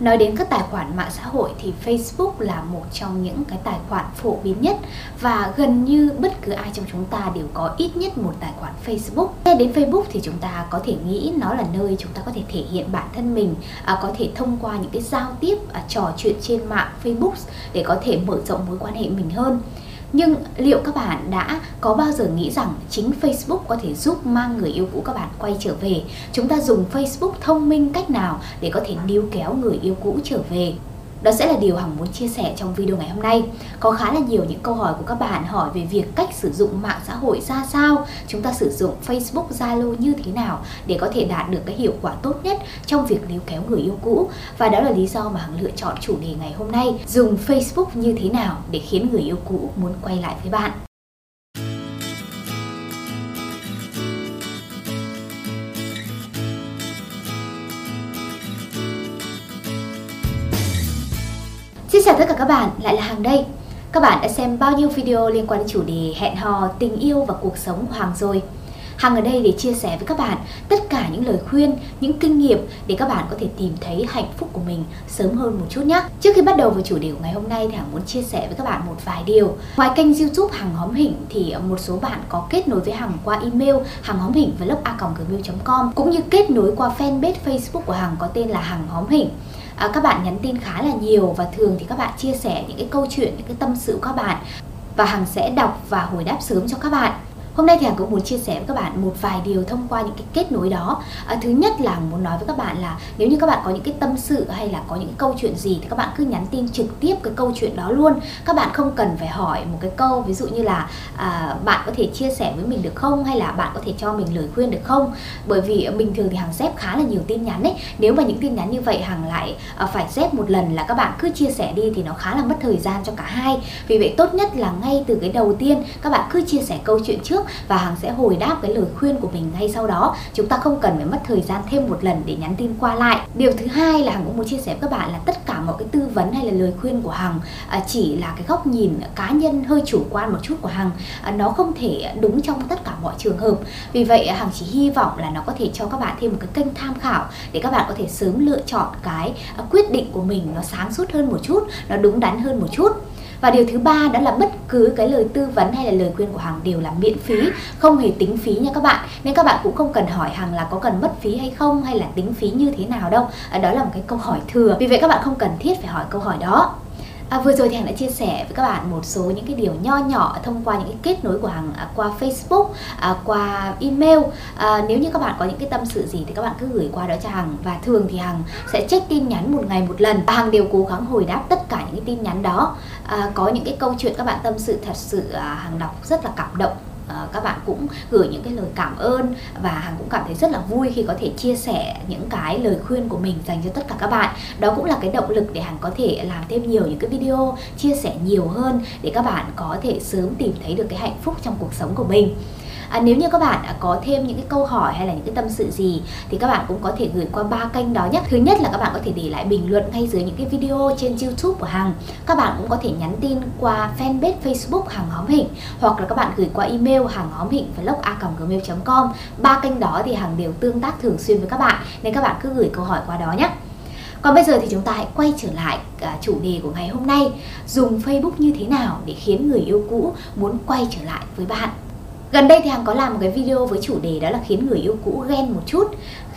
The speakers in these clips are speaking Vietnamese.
Nói đến các tài khoản mạng xã hội thì Facebook là một trong những cái tài khoản phổ biến nhất và gần như bất cứ ai trong chúng ta đều có ít nhất một tài khoản Facebook. Nghe đến Facebook thì chúng ta có thể nghĩ nó là nơi chúng ta có thể thể hiện bản thân mình, à, có thể thông qua những cái giao tiếp, à, trò chuyện trên mạng Facebook để có thể mở rộng mối quan hệ mình hơn. Nhưng liệu các bạn đã có bao giờ nghĩ rằng chính Facebook có thể giúp mang người yêu cũ các bạn quay trở về? Chúng ta dùng Facebook thông minh cách nào để có thể níu kéo người yêu cũ trở về? Đó sẽ là điều Hằng muốn chia sẻ trong video ngày hôm nay. Có khá là nhiều những câu hỏi của các bạn hỏi về việc cách sử dụng mạng xã hội ra sao, chúng ta sử dụng Facebook, Zalo như thế nào để có thể đạt được cái hiệu quả tốt nhất trong việc níu kéo người yêu cũ. Và đó là lý do mà Hằng lựa chọn chủ đề ngày hôm nay, dùng Facebook như thế nào để khiến người yêu cũ muốn quay lại với bạn. Chào tất cả các bạn, lại là Hằng đây. Các bạn đã xem bao nhiêu video liên quan đến chủ đề hẹn hò, tình yêu và cuộc sống của Hằng rồi? Hằng ở đây để chia sẻ với các bạn tất cả những lời khuyên, những kinh nghiệm để các bạn có thể tìm thấy hạnh phúc của mình sớm hơn một chút nhé. Trước khi bắt đầu với chủ đề của ngày hôm nay thì Hằng muốn chia sẻ với các bạn một vài điều. Ngoài kênh youtube Hằng Hóm Hỉnh thì một số bạn có kết nối với Hằng qua email hằng hóm hỉnh vlog a gmail.com cũng như kết nối qua fanpage Facebook của Hằng có tên là Hằng Hóm Hỉnh à, các bạn nhắn tin khá là nhiều và thường thì các bạn chia sẻ những cái câu chuyện những cái tâm sự của các bạn. Và hằng sẽ đọc và hồi đáp sớm cho các bạn. Hôm nay thì Hằng cũng muốn chia sẻ với các bạn một vài điều thông qua những cái kết nối đó. À, thứ nhất là muốn nói với các bạn là nếu như các bạn có những cái tâm sự hay là có những câu chuyện gì thì các bạn cứ nhắn tin trực tiếp cái câu chuyện đó luôn. Các bạn không cần phải hỏi một cái câu ví dụ như là à, bạn có thể chia sẻ với mình được không hay là bạn có thể cho mình lời khuyên được không? Bởi vì à, bình thường thì Hằng xếp khá là nhiều tin nhắn ấy. Nếu mà những tin nhắn như vậy Hằng lại à, phải xếp một lần là các bạn cứ chia sẻ đi thì nó khá là mất thời gian cho cả hai. Vì vậy tốt nhất là ngay từ cái đầu tiên các bạn cứ chia sẻ câu chuyện trước và Hằng sẽ hồi đáp cái lời khuyên của mình ngay sau đó. Chúng ta không cần phải mất thời gian thêm một lần để nhắn tin qua lại. Điều thứ hai là Hằng cũng muốn chia sẻ với các bạn là tất cả mọi cái tư vấn hay là lời khuyên của Hằng à, chỉ là cái góc nhìn cá nhân hơi chủ quan một chút của Hằng. À, nó không thể đúng trong tất cả mọi trường hợp. Vì vậy à, Hằng chỉ hy vọng là nó có thể cho các bạn thêm một cái kênh tham khảo để các bạn có thể sớm lựa chọn cái quyết định của mình nó sáng suốt hơn một chút, nó đúng đắn hơn một chút và điều thứ ba đó là bất cứ cái lời tư vấn hay là lời khuyên của Hằng đều là miễn phí, không hề tính phí nha các bạn. Nên các bạn cũng không cần hỏi Hằng là có cần mất phí hay không hay là tính phí như thế nào đâu. Đó là một cái câu hỏi thừa. Vì vậy các bạn không cần thiết phải hỏi câu hỏi đó. À, vừa rồi thì Hằng đã chia sẻ với các bạn một số những cái điều nho nhỏ thông qua những cái kết nối của Hằng à, qua Facebook, à, qua email. À, nếu như các bạn có những cái tâm sự gì thì các bạn cứ gửi qua đó cho Hằng và thường thì Hằng sẽ check tin nhắn một ngày một lần. Và Hằng đều cố gắng hồi đáp tất cả những cái tin nhắn đó. À, có những cái câu chuyện các bạn tâm sự thật sự à, Hằng đọc rất là cảm động Ờ, các bạn cũng gửi những cái lời cảm ơn và hằng cũng cảm thấy rất là vui khi có thể chia sẻ những cái lời khuyên của mình dành cho tất cả các bạn. Đó cũng là cái động lực để hằng có thể làm thêm nhiều những cái video chia sẻ nhiều hơn để các bạn có thể sớm tìm thấy được cái hạnh phúc trong cuộc sống của mình à, nếu như các bạn có thêm những cái câu hỏi hay là những cái tâm sự gì thì các bạn cũng có thể gửi qua ba kênh đó nhé. Thứ nhất là các bạn có thể để lại bình luận ngay dưới những cái video trên youtube của hằng. Các bạn cũng có thể nhắn tin qua fanpage facebook hàng hóm hình hoặc là các bạn gửi qua email hàng hóm hình vlog a gmail com. Ba kênh đó thì hằng đều tương tác thường xuyên với các bạn nên các bạn cứ gửi câu hỏi qua đó nhé. Còn bây giờ thì chúng ta hãy quay trở lại à, chủ đề của ngày hôm nay. Dùng Facebook như thế nào để khiến người yêu cũ muốn quay trở lại với bạn? Gần đây thì Hằng có làm một cái video với chủ đề đó là khiến người yêu cũ ghen một chút.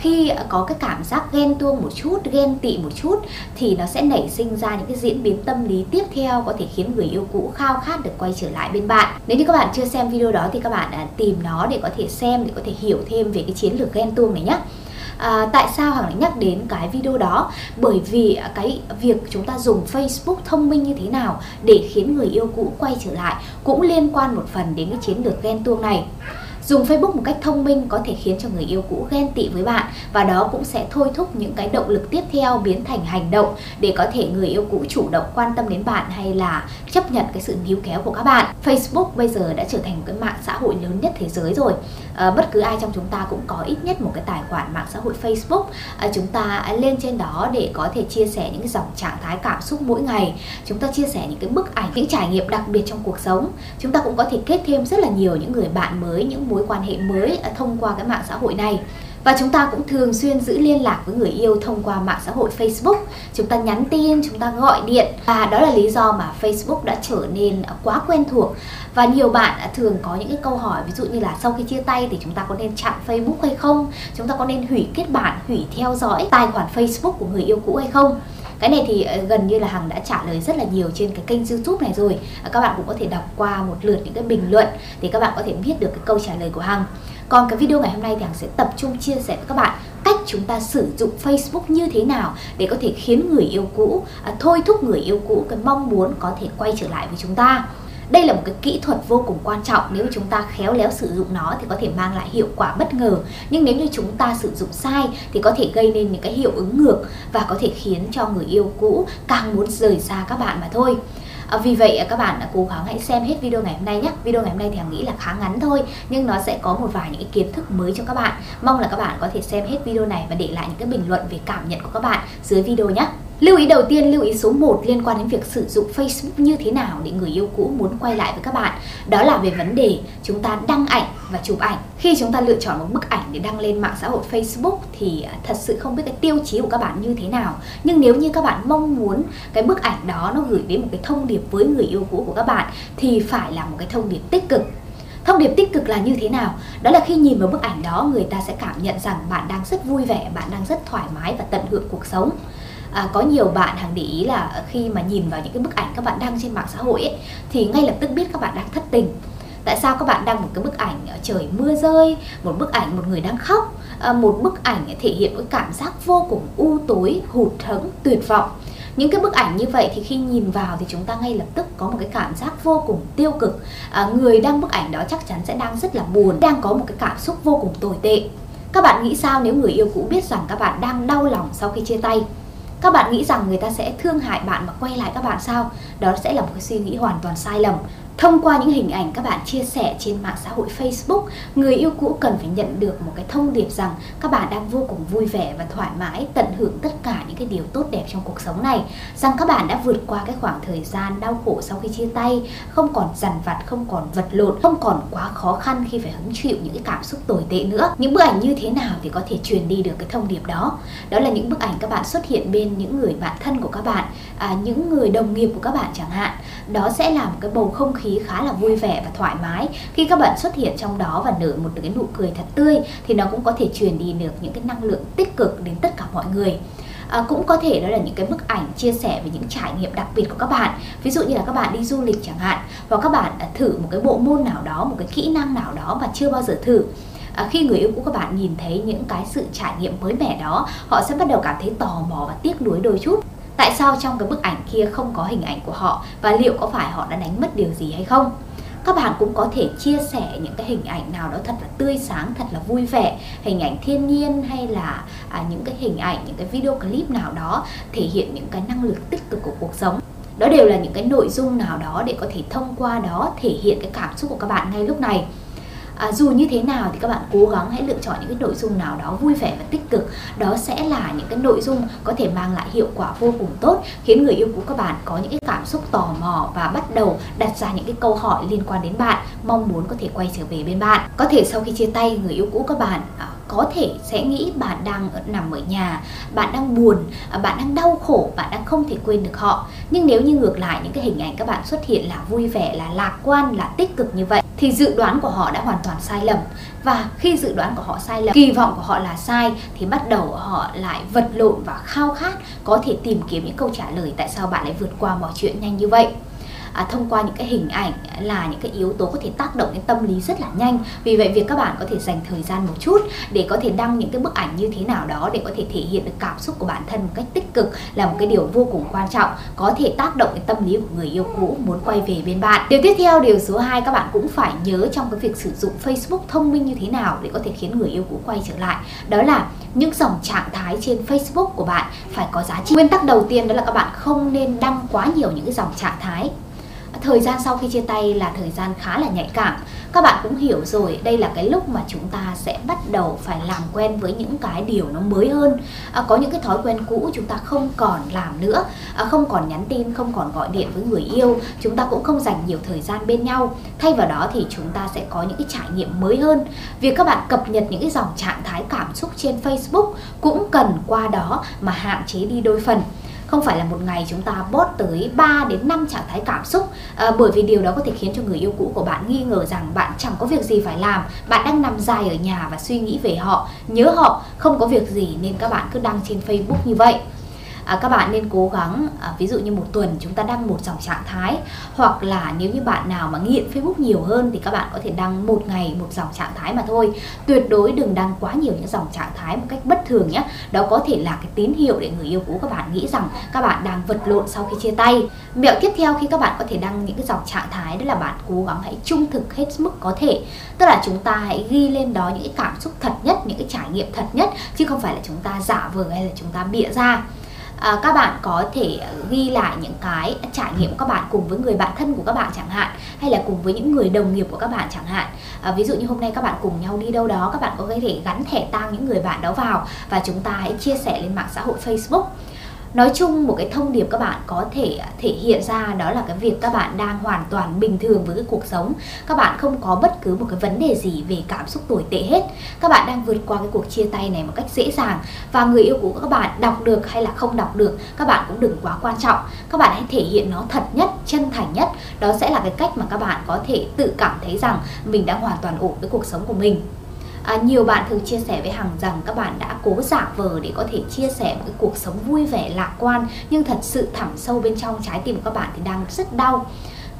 Khi có cái cảm giác ghen tuông một chút, ghen tị một chút Thì nó sẽ nảy sinh ra những cái diễn biến tâm lý tiếp theo Có thể khiến người yêu cũ khao khát được quay trở lại bên bạn. Nếu như các bạn chưa xem video đó thì các bạn à, tìm nó để có thể xem, để có thể hiểu thêm về cái chiến lược ghen tuông này nhé à, tại sao hằng lại nhắc đến cái video đó bởi vì cái việc chúng ta dùng facebook thông minh như thế nào để khiến người yêu cũ quay trở lại cũng liên quan một phần đến cái chiến lược ghen tuông này Dùng Facebook một cách thông minh có thể khiến cho người yêu cũ ghen tị với bạn và đó cũng sẽ thôi thúc những cái động lực tiếp theo biến thành hành động để có thể người yêu cũ chủ động quan tâm đến bạn hay là chấp nhận cái sự níu kéo của các bạn. Facebook bây giờ đã trở thành một cái mạng xã hội lớn nhất thế giới rồi. À, bất cứ ai trong chúng ta cũng có ít nhất một cái tài khoản mạng xã hội Facebook. À, chúng ta lên trên đó để có thể chia sẻ những cái dòng trạng thái cảm xúc mỗi ngày. Chúng ta chia sẻ những cái bức ảnh, những trải nghiệm đặc biệt trong cuộc sống. Chúng ta cũng có thể kết thêm rất là nhiều những người bạn mới, những mối quan hệ mới ờ, thông qua cái mạng xã hội này và chúng ta cũng thường xuyên giữ liên lạc với người yêu thông qua mạng xã hội Facebook. Chúng ta nhắn tin, chúng ta gọi điện và đó là lý do mà Facebook đã trở nên quá quen thuộc. Và nhiều bạn thường có những cái câu hỏi ví dụ như là sau khi chia tay thì chúng ta có nên chặn Facebook hay không? Chúng ta có nên hủy kết bạn, hủy theo dõi tài khoản Facebook của người yêu cũ hay không? cái này thì ờ, gần như là hằng đã trả lời rất là nhiều trên cái kênh youtube này rồi các bạn cũng có thể đọc qua một lượt những cái bình luận thì các bạn có thể biết được cái câu trả lời của hằng còn cái video ngày hôm nay thì Hằng sẽ tập trung chia sẻ với các bạn cách chúng ta sử dụng Facebook như thế nào để có thể khiến người yêu cũ à, thôi thúc người yêu cũ cái mong muốn có thể quay trở lại với chúng ta. Đây là một cái kỹ thuật vô cùng quan trọng nếu chúng ta khéo léo sử dụng nó thì có thể mang lại hiệu quả bất ngờ. Nhưng nếu như chúng ta sử dụng sai thì có thể gây nên những cái hiệu ứng ngược và có thể khiến cho người yêu cũ càng muốn rời xa các bạn mà thôi. À, vì vậy à, các bạn cố gắng hãy xem hết video ngày hôm nay nhé. Video ngày hôm nay thì hằng nghĩ là khá ngắn thôi nhưng nó sẽ có một vài những kiến thức mới cho các bạn. Mong là các bạn có thể xem hết video này và để lại những cái bình luận về cảm nhận của các bạn dưới video nhé. Lưu ý đầu tiên, lưu ý số 1 liên quan đến việc sử dụng Facebook như thế nào để người yêu cũ muốn quay lại với các bạn. Đó là về vấn đề chúng ta đăng ảnh và chụp ảnh. Khi chúng ta lựa chọn một bức ảnh để đăng lên mạng xã hội Facebook thì à, thật sự không biết cái tiêu chí của các bạn như thế nào. Nhưng nếu như các bạn mong muốn cái bức ảnh đó nó gửi đến một cái thông điệp với người yêu cũ của các bạn thì phải là một cái thông điệp tích cực Thông điệp tích cực là như thế nào? Đó là khi nhìn vào bức ảnh đó người ta sẽ cảm nhận rằng bạn đang rất vui vẻ, bạn đang rất thoải mái và tận hưởng cuộc sống à, có nhiều bạn hàng để ý là khi mà nhìn vào những cái bức ảnh các bạn đăng trên mạng xã hội ấy, thì ngay lập tức biết các bạn đang thất tình. Tại sao các bạn đăng một cái bức ảnh ờ, trời mưa rơi một bức ảnh một người đang khóc ờ, một bức ảnh thể hiện một cảm giác vô cùng u tối hụt hẫng tuyệt vọng? Những cái bức ảnh như vậy thì khi nhìn vào thì chúng ta ngay lập tức có một cái cảm giác vô cùng tiêu cực. À, người đăng bức ảnh đó chắc chắn sẽ đang rất là buồn đang có một cái cảm xúc vô cùng tồi tệ. Các bạn nghĩ sao nếu người yêu cũ biết rằng các bạn đang đau lòng sau khi chia tay? Các bạn nghĩ rằng người ta sẽ thương hại bạn mà quay lại các bạn sao? Đó sẽ là một cái suy nghĩ hoàn toàn sai lầm. Thông qua những hình ảnh các bạn chia sẻ trên mạng xã hội Facebook, người yêu cũ cần phải nhận được một cái thông điệp rằng các bạn đang vô cùng vui vẻ và thoải mái, tận hưởng tất cả những cái điều tốt đẹp trong cuộc sống này. Rằng các bạn đã vượt qua cái khoảng thời gian đau khổ sau khi chia tay, không còn dằn vặt, không còn vật lộn, không còn quá khó khăn khi phải hứng chịu những cái cảm xúc tồi tệ nữa. Những bức ảnh như thế nào thì có thể truyền đi được cái thông điệp đó? Đó là những bức ảnh các bạn xuất hiện bên những người bạn thân của các bạn, à, những người đồng nghiệp của các bạn chẳng hạn. Đó sẽ là một cái bầu không khí khí khá là vui vẻ và thoải mái. Khi các bạn xuất hiện trong đó và nở một cái nụ cười thật tươi thì nó cũng có thể truyền đi được những cái năng lượng tích cực đến tất cả mọi người. À, cũng có thể đó là những cái bức ảnh chia sẻ về những trải nghiệm đặc biệt của các bạn. Ví dụ như là các bạn đi du lịch chẳng hạn hoặc các bạn à, thử một cái bộ môn nào đó một cái kỹ năng nào đó mà chưa bao giờ thử. À, khi người yêu của các bạn nhìn thấy những cái sự trải nghiệm mới mẻ đó họ sẽ bắt đầu cảm thấy tò mò và tiếc nuối đôi chút tại sao trong cái bức ảnh kia không có hình ảnh của họ và liệu có phải họ đã đánh mất điều gì hay không? Các bạn cũng có thể chia sẻ những cái hình ảnh nào đó thật là tươi sáng thật là vui vẻ hình ảnh thiên nhiên hay là à, những cái hình ảnh những cái video clip nào đó thể hiện những cái năng lực tích cực của cuộc sống. Đó đều là những cái nội dung nào đó để có thể thông qua đó thể hiện cái cảm xúc của các bạn ngay lúc này à, dù như thế nào thì các bạn cố gắng hãy lựa chọn những cái nội dung nào đó vui vẻ và tích cực. Đó sẽ là những cái nội dung có thể mang lại hiệu quả vô cùng tốt khiến người yêu của các bạn có những cái cảm xúc tò mò và bắt đầu đặt ra những cái câu hỏi liên quan đến bạn mong muốn có thể quay trở về bên bạn. Có thể sau khi chia tay người yêu cũ các bạn à, có thể sẽ nghĩ bạn đang nằm ở nhà, bạn đang buồn à, bạn đang đau khổ, bạn đang không thể quên được họ. Nhưng nếu như ngược lại, những cái hình ảnh các bạn xuất hiện là vui vẻ, là lạc quan, là tích cực như vậy, thì dự đoán của họ đã hoàn toàn sai lầm. Và khi dự đoán của họ sai lầm, kỳ vọng của họ là sai, thì bắt đầu họ lại vật lộn và khao khát, có thể tìm kiếm những câu trả lời tại sao bạn lại vượt qua mọi chuyện nhanh như vậy à, thông qua những cái hình ảnh là những cái yếu tố có thể tác động đến tâm lý rất là nhanh. Vì vậy việc các bạn có thể dành thời gian một chút để có thể đăng những cái bức ảnh như thế nào đó để có thể thể hiện được cảm xúc của bản thân một cách tích cực là một cái điều vô cùng quan trọng có thể tác động đến tâm lý của người yêu cũ muốn quay về bên bạn. Điều tiếp theo điều số 2 các bạn cũng phải nhớ trong cái việc sử dụng Facebook thông minh như thế nào để có thể khiến người yêu cũ quay trở lại. Đó là những dòng trạng thái trên Facebook của bạn phải có giá trị. Nguyên tắc đầu tiên đó là các bạn không nên đăng quá nhiều những cái dòng trạng thái thời gian sau khi chia tay là thời gian khá là nhạy cảm. Các bạn cũng hiểu rồi đây là cái lúc mà chúng ta sẽ bắt đầu phải làm quen với những cái điều nó mới hơn. À, có những cái thói quen cũ chúng ta không còn làm nữa. À, không còn nhắn tin không còn gọi điện với người yêu. Chúng ta cũng không dành nhiều thời gian bên nhau. Thay vào đó thì chúng ta sẽ có những cái trải nghiệm mới hơn. Việc các bạn cập nhật những cái dòng trạng thái cảm xúc trên Facebook cũng cần qua đó mà hạn chế đi đôi phần không phải là một ngày chúng ta bót tới 3 đến 5 trạng thái cảm xúc. À, bởi vì điều đó có thể khiến cho người yêu cũ của bạn nghi ngờ rằng bạn chẳng có việc gì phải làm. Bạn đang nằm dài ở nhà và suy nghĩ về họ nhớ họ không có việc gì nên các bạn cứ đăng trên Facebook như vậy à, các bạn nên cố gắng à, ví dụ như một tuần chúng ta đăng một dòng trạng thái hoặc là nếu như bạn nào mà nghiện Facebook nhiều hơn thì các bạn có thể đăng một ngày một dòng trạng thái mà thôi. Tuyệt đối đừng đăng quá nhiều những dòng trạng thái một cách bất thường nhé. Đó có thể là cái tín hiệu để người yêu cũ các bạn nghĩ rằng các bạn đang vật lộn sau khi chia tay. Mẹo tiếp theo khi các bạn có thể đăng những cái dòng trạng thái đó là bạn cố gắng hãy trung thực hết mức có thể. Tức là chúng ta hãy ghi lên đó những cái cảm xúc thật nhất những cái trải nghiệm thật nhất chứ không phải là chúng ta giả vờ hay là chúng ta bịa ra à, các bạn có thể ờ, ghi lại những cái trải nghiệm của các bạn cùng với người bạn thân của các bạn chẳng hạn hay là cùng với những người đồng nghiệp của các bạn chẳng hạn. À, ví dụ như hôm nay các bạn cùng nhau đi đâu đó các bạn có thể gắn thẻ tang những người bạn đó vào và chúng ta hãy chia sẻ lên mạng xã hội Facebook nói chung một cái thông điệp các bạn có thể thể hiện ra đó là cái việc các bạn đang hoàn toàn bình thường với cái cuộc sống. Các bạn không có bất cứ một cái vấn đề gì về cảm xúc tồi tệ hết. Các bạn đang vượt qua cái cuộc chia tay này một cách dễ dàng và người yêu của các bạn đọc được hay là không đọc được, các bạn cũng đừng quá quan trọng. Các bạn hãy thể hiện nó thật nhất, chân thành nhất. Đó sẽ là cái cách mà các bạn có thể tự cảm thấy rằng mình đã hoàn toàn ổn với cuộc sống của mình. À, nhiều bạn thường chia sẻ với Hằng rằng các bạn đã cố giả vờ để có thể chia sẻ một cái cuộc sống vui vẻ lạc quan nhưng thật sự thẳm sâu bên trong trái tim của các bạn thì đang rất đau.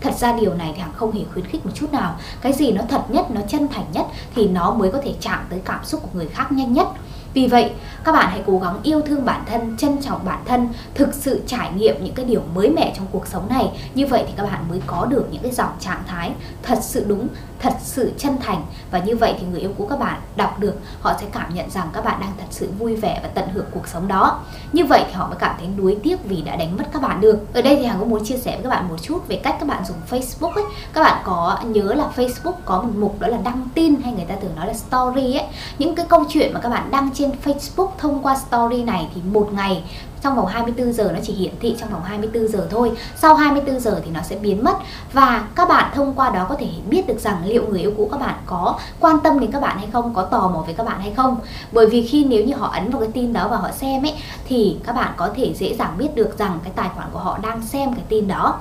Thật ra điều này thì hằng không hề khuyến khích một chút nào. Cái gì nó thật nhất nó chân thành nhất thì nó mới có thể chạm tới cảm xúc của người khác nhanh nhất vì vậy, các bạn hãy cố gắng yêu thương bản thân, trân trọng bản thân, thực sự trải nghiệm những cái điều mới mẻ trong cuộc sống này. Như vậy thì các bạn mới có được những cái dòng trạng thái thật sự đúng, thật sự chân thành và như vậy thì người yêu cũ các bạn đọc được, họ sẽ cảm nhận rằng các bạn đang thật sự vui vẻ và tận hưởng cuộc sống đó. Như vậy thì họ mới cảm thấy nuối tiếc vì đã đánh mất các bạn được. Ở đây thì Hằng cũng muốn chia sẻ với các bạn một chút về cách các bạn dùng Facebook ấy. Các bạn có nhớ là Facebook có một mục đó là đăng tin hay người ta thường nói là story ấy. Những cái câu chuyện mà các bạn đăng trên Facebook thông qua story này thì một ngày, trong vòng 24 giờ nó chỉ hiển thị trong vòng 24 giờ thôi. Sau 24 giờ thì nó sẽ biến mất. Và các bạn thông qua đó có thể biết được rằng liệu người yêu cũ các bạn có quan tâm đến các bạn hay không, có tò mò về các bạn hay không. Bởi vì khi nếu như họ ấn vào cái tin đó và họ xem ấy, thì các bạn có thể dễ dàng biết được rằng cái tài khoản của họ đang xem cái tin đó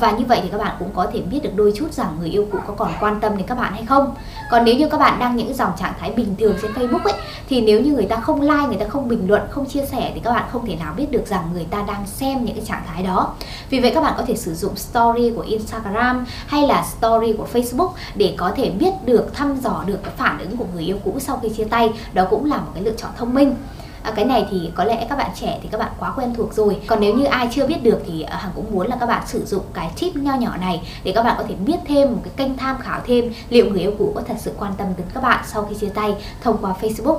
và như vậy thì các bạn cũng có thể biết được đôi chút rằng người yêu cũ có còn quan tâm đến các bạn hay không. Còn nếu như các bạn đăng những dòng trạng thái bình thường trên Facebook ấy, thì nếu như người ta không like, người ta không bình luận, không chia sẻ thì các bạn không thể nào biết được rằng người ta đang xem những cái trạng thái đó. Vì vậy các bạn có thể sử dụng story của Instagram hay là story của Facebook để có thể biết được, thăm dò được cái phản ứng của người yêu cũ sau khi chia tay. Đó cũng là một cái lựa chọn thông minh à, cái này thì có lẽ các bạn trẻ thì các bạn quá quen thuộc rồi còn nếu như ai chưa biết được thì à, hằng cũng muốn là các bạn sử dụng cái tip nho nhỏ này để các bạn có thể biết thêm một cái kênh tham khảo thêm liệu người yêu cũ có thật sự quan tâm đến các bạn sau khi chia tay thông qua Facebook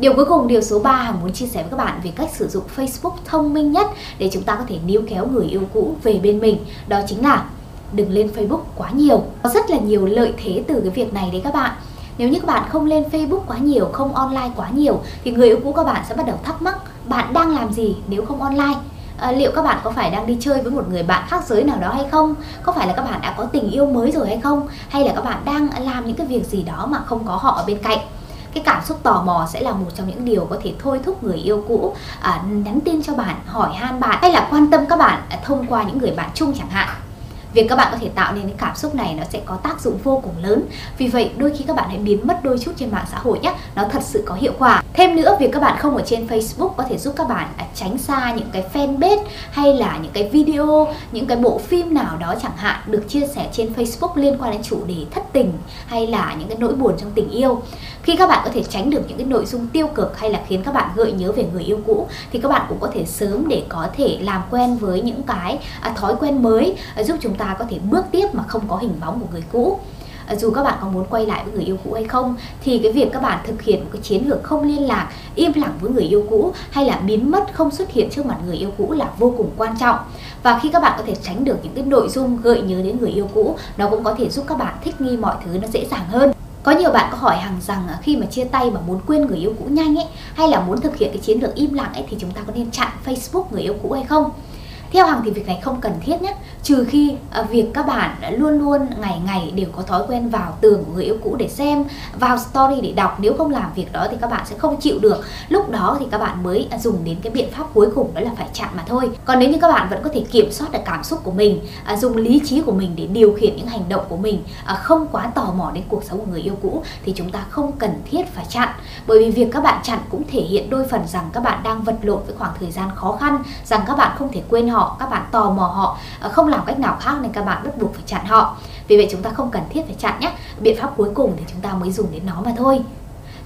Điều cuối cùng, điều số 3 Hằng muốn chia sẻ với các bạn về cách sử dụng Facebook thông minh nhất để chúng ta có thể níu kéo người yêu cũ về bên mình. Đó chính là đừng lên Facebook quá nhiều. Có rất là nhiều lợi thế từ cái việc này đấy các bạn. Nếu như các bạn không lên Facebook quá nhiều, không online quá nhiều thì người yêu cũ các bạn sẽ bắt đầu thắc mắc bạn đang làm gì nếu không online. À, liệu các bạn có phải đang đi chơi với một người bạn khác giới nào đó hay không? Có phải là các bạn đã có tình yêu mới rồi hay không? Hay là các bạn đang làm những cái việc gì đó mà không có họ ở bên cạnh? cái cảm xúc tò mò sẽ là một trong những điều có thể thôi thúc người yêu cũ à, nhắn tin cho bạn hỏi han bạn hay là quan tâm các bạn à, thông qua những người bạn chung chẳng hạn việc các bạn có thể tạo nên cái cảm xúc này nó sẽ có tác dụng vô cùng lớn. Vì vậy, đôi khi các bạn hãy biến mất đôi chút trên mạng xã hội nhé. Nó thật sự có hiệu quả. Thêm nữa, việc các bạn không ở trên Facebook có thể giúp các bạn à, tránh xa những cái fanpage hay là những cái video, những cái bộ phim nào đó chẳng hạn được chia sẻ trên Facebook liên quan đến chủ đề thất tình hay là những cái nỗi buồn trong tình yêu khi các bạn có thể tránh được những cái nội dung tiêu cực hay là khiến các bạn gợi nhớ về người yêu cũ, thì các bạn cũng có thể sớm để có thể làm quen với những cái à, thói quen mới à, giúp chúng ta có thể bước tiếp mà không có hình bóng của người cũ. À, dù các bạn có muốn quay lại với người yêu cũ hay không, thì cái việc các bạn thực hiện một cái chiến lược không liên lạc, im lặng với người yêu cũ hay là biến mất không xuất hiện trước mặt người yêu cũ là vô cùng quan trọng. Và khi các bạn có thể tránh được những cái nội dung gợi nhớ đến người yêu cũ, nó cũng có thể giúp các bạn thích nghi mọi thứ nó dễ dàng hơn có nhiều bạn có hỏi Hằng rằng à, khi mà chia tay mà muốn quên người yêu cũ nhanh ấy, hay là muốn thực hiện cái chiến lược im lặng ấy, thì chúng ta có nên chặn Facebook người yêu cũ hay không? Theo Hằng thì việc này không cần thiết nhé. Trừ khi à, việc các bạn luôn luôn ngày ngày đều có thói quen vào tường của người yêu cũ để xem, Vào story để đọc. Nếu không làm việc đó thì các bạn sẽ không chịu được. Lúc đó thì các bạn mới à, dùng đến cái biện pháp cuối cùng, đó là phải chặn mà thôi. Còn nếu như các bạn vẫn có thể kiểm soát được cảm xúc của mình à, Dùng lý trí của mình để điều khiển những hành động của mình Không quá tò mò đến cuộc sống của người yêu cũ, Thì chúng ta không cần thiết phải chặn. Bởi vì việc các bạn chặn cũng thể hiện đôi phần rằng các bạn đang vật lộn với khoảng thời gian khó khăn, Rằng các bạn không thể quên họ họ, các bạn tò mò họ ờ, không làm cách nào khác nên các bạn bắt buộc phải chặn họ. Vì vậy chúng ta không cần thiết phải chặn nhé. Biện pháp cuối cùng thì chúng ta mới dùng đến nó mà thôi.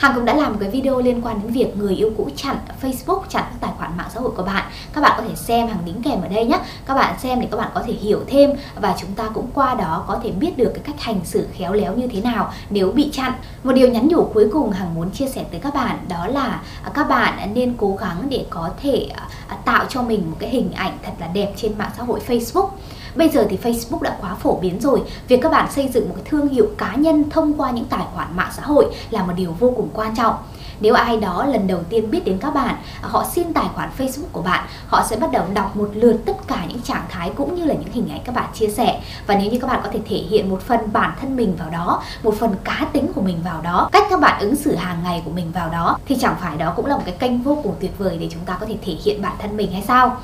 Hằng cũng đã làm một cái video liên quan đến việc người yêu cũ chặn Facebook, chặn các tài khoản mạng xã hội của bạn. Các bạn có thể xem Hằng đính kèm ở đây nhé. Các bạn xem để các bạn có thể hiểu thêm và chúng ta cũng qua đó có thể biết được cái cách hành xử khéo léo như thế nào nếu bị chặn. Một điều nhắn nhủ cuối cùng Hằng muốn chia sẻ tới các bạn đó là à, các bạn nên cố gắng để có thể à, tạo cho mình một cái hình ảnh thật là đẹp trên mạng xã hội Facebook. Bây giờ thì Facebook đã quá phổ biến rồi, việc các bạn xây dựng một cái thương hiệu cá nhân thông qua những tài khoản mạng xã hội là một điều vô cùng quan trọng. Nếu ai đó lần đầu tiên biết đến các bạn, à, họ xin tài khoản Facebook của bạn, họ sẽ bắt đầu đọc một lượt tất cả những trạng thái cũng như là những hình ảnh các bạn chia sẻ. Và nếu như các bạn có thể thể hiện một phần bản thân mình vào đó, một phần cá tính của mình vào đó, cách các bạn ứng xử hàng ngày của mình vào đó thì chẳng phải đó cũng là một cái kênh vô cùng tuyệt vời để chúng ta có thể thể hiện bản thân mình hay sao?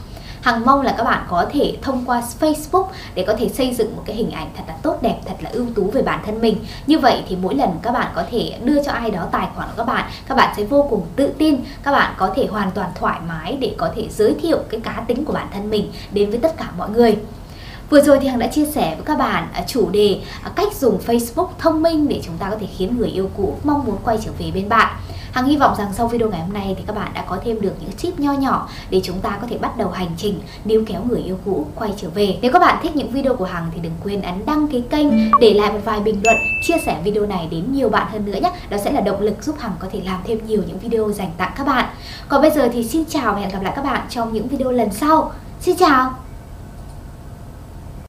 Hằng mong là các bạn có thể thông qua Facebook để có thể xây dựng một cái hình ảnh thật là tốt đẹp, thật là ưu tú về bản thân mình. Như vậy thì mỗi lần các bạn có thể đưa cho ai đó tài khoản của các bạn, các bạn sẽ vô cùng tự tin, các bạn có thể hoàn toàn thoải mái để có thể giới thiệu cái cá tính của bản thân mình đến với tất cả mọi người. Vừa rồi thì Hằng đã chia sẻ với các bạn à, chủ đề à, cách dùng Facebook thông minh để chúng ta có thể khiến người yêu cũ mong muốn quay trở về bên bạn. Hằng hy vọng rằng sau video ngày hôm nay thì các bạn đã có thêm được những tip nho nhỏ để chúng ta có thể bắt đầu hành trình níu kéo người yêu cũ quay trở về. Nếu các bạn thích những video của Hằng thì đừng quên ấn đăng ký kênh, để lại một vài bình luận, chia sẻ video này đến nhiều bạn hơn nữa nhé. Đó sẽ là động lực giúp Hằng có thể làm thêm nhiều những video dành tặng các bạn. Còn bây giờ thì xin chào và hẹn gặp lại các bạn trong những video lần sau. Xin chào!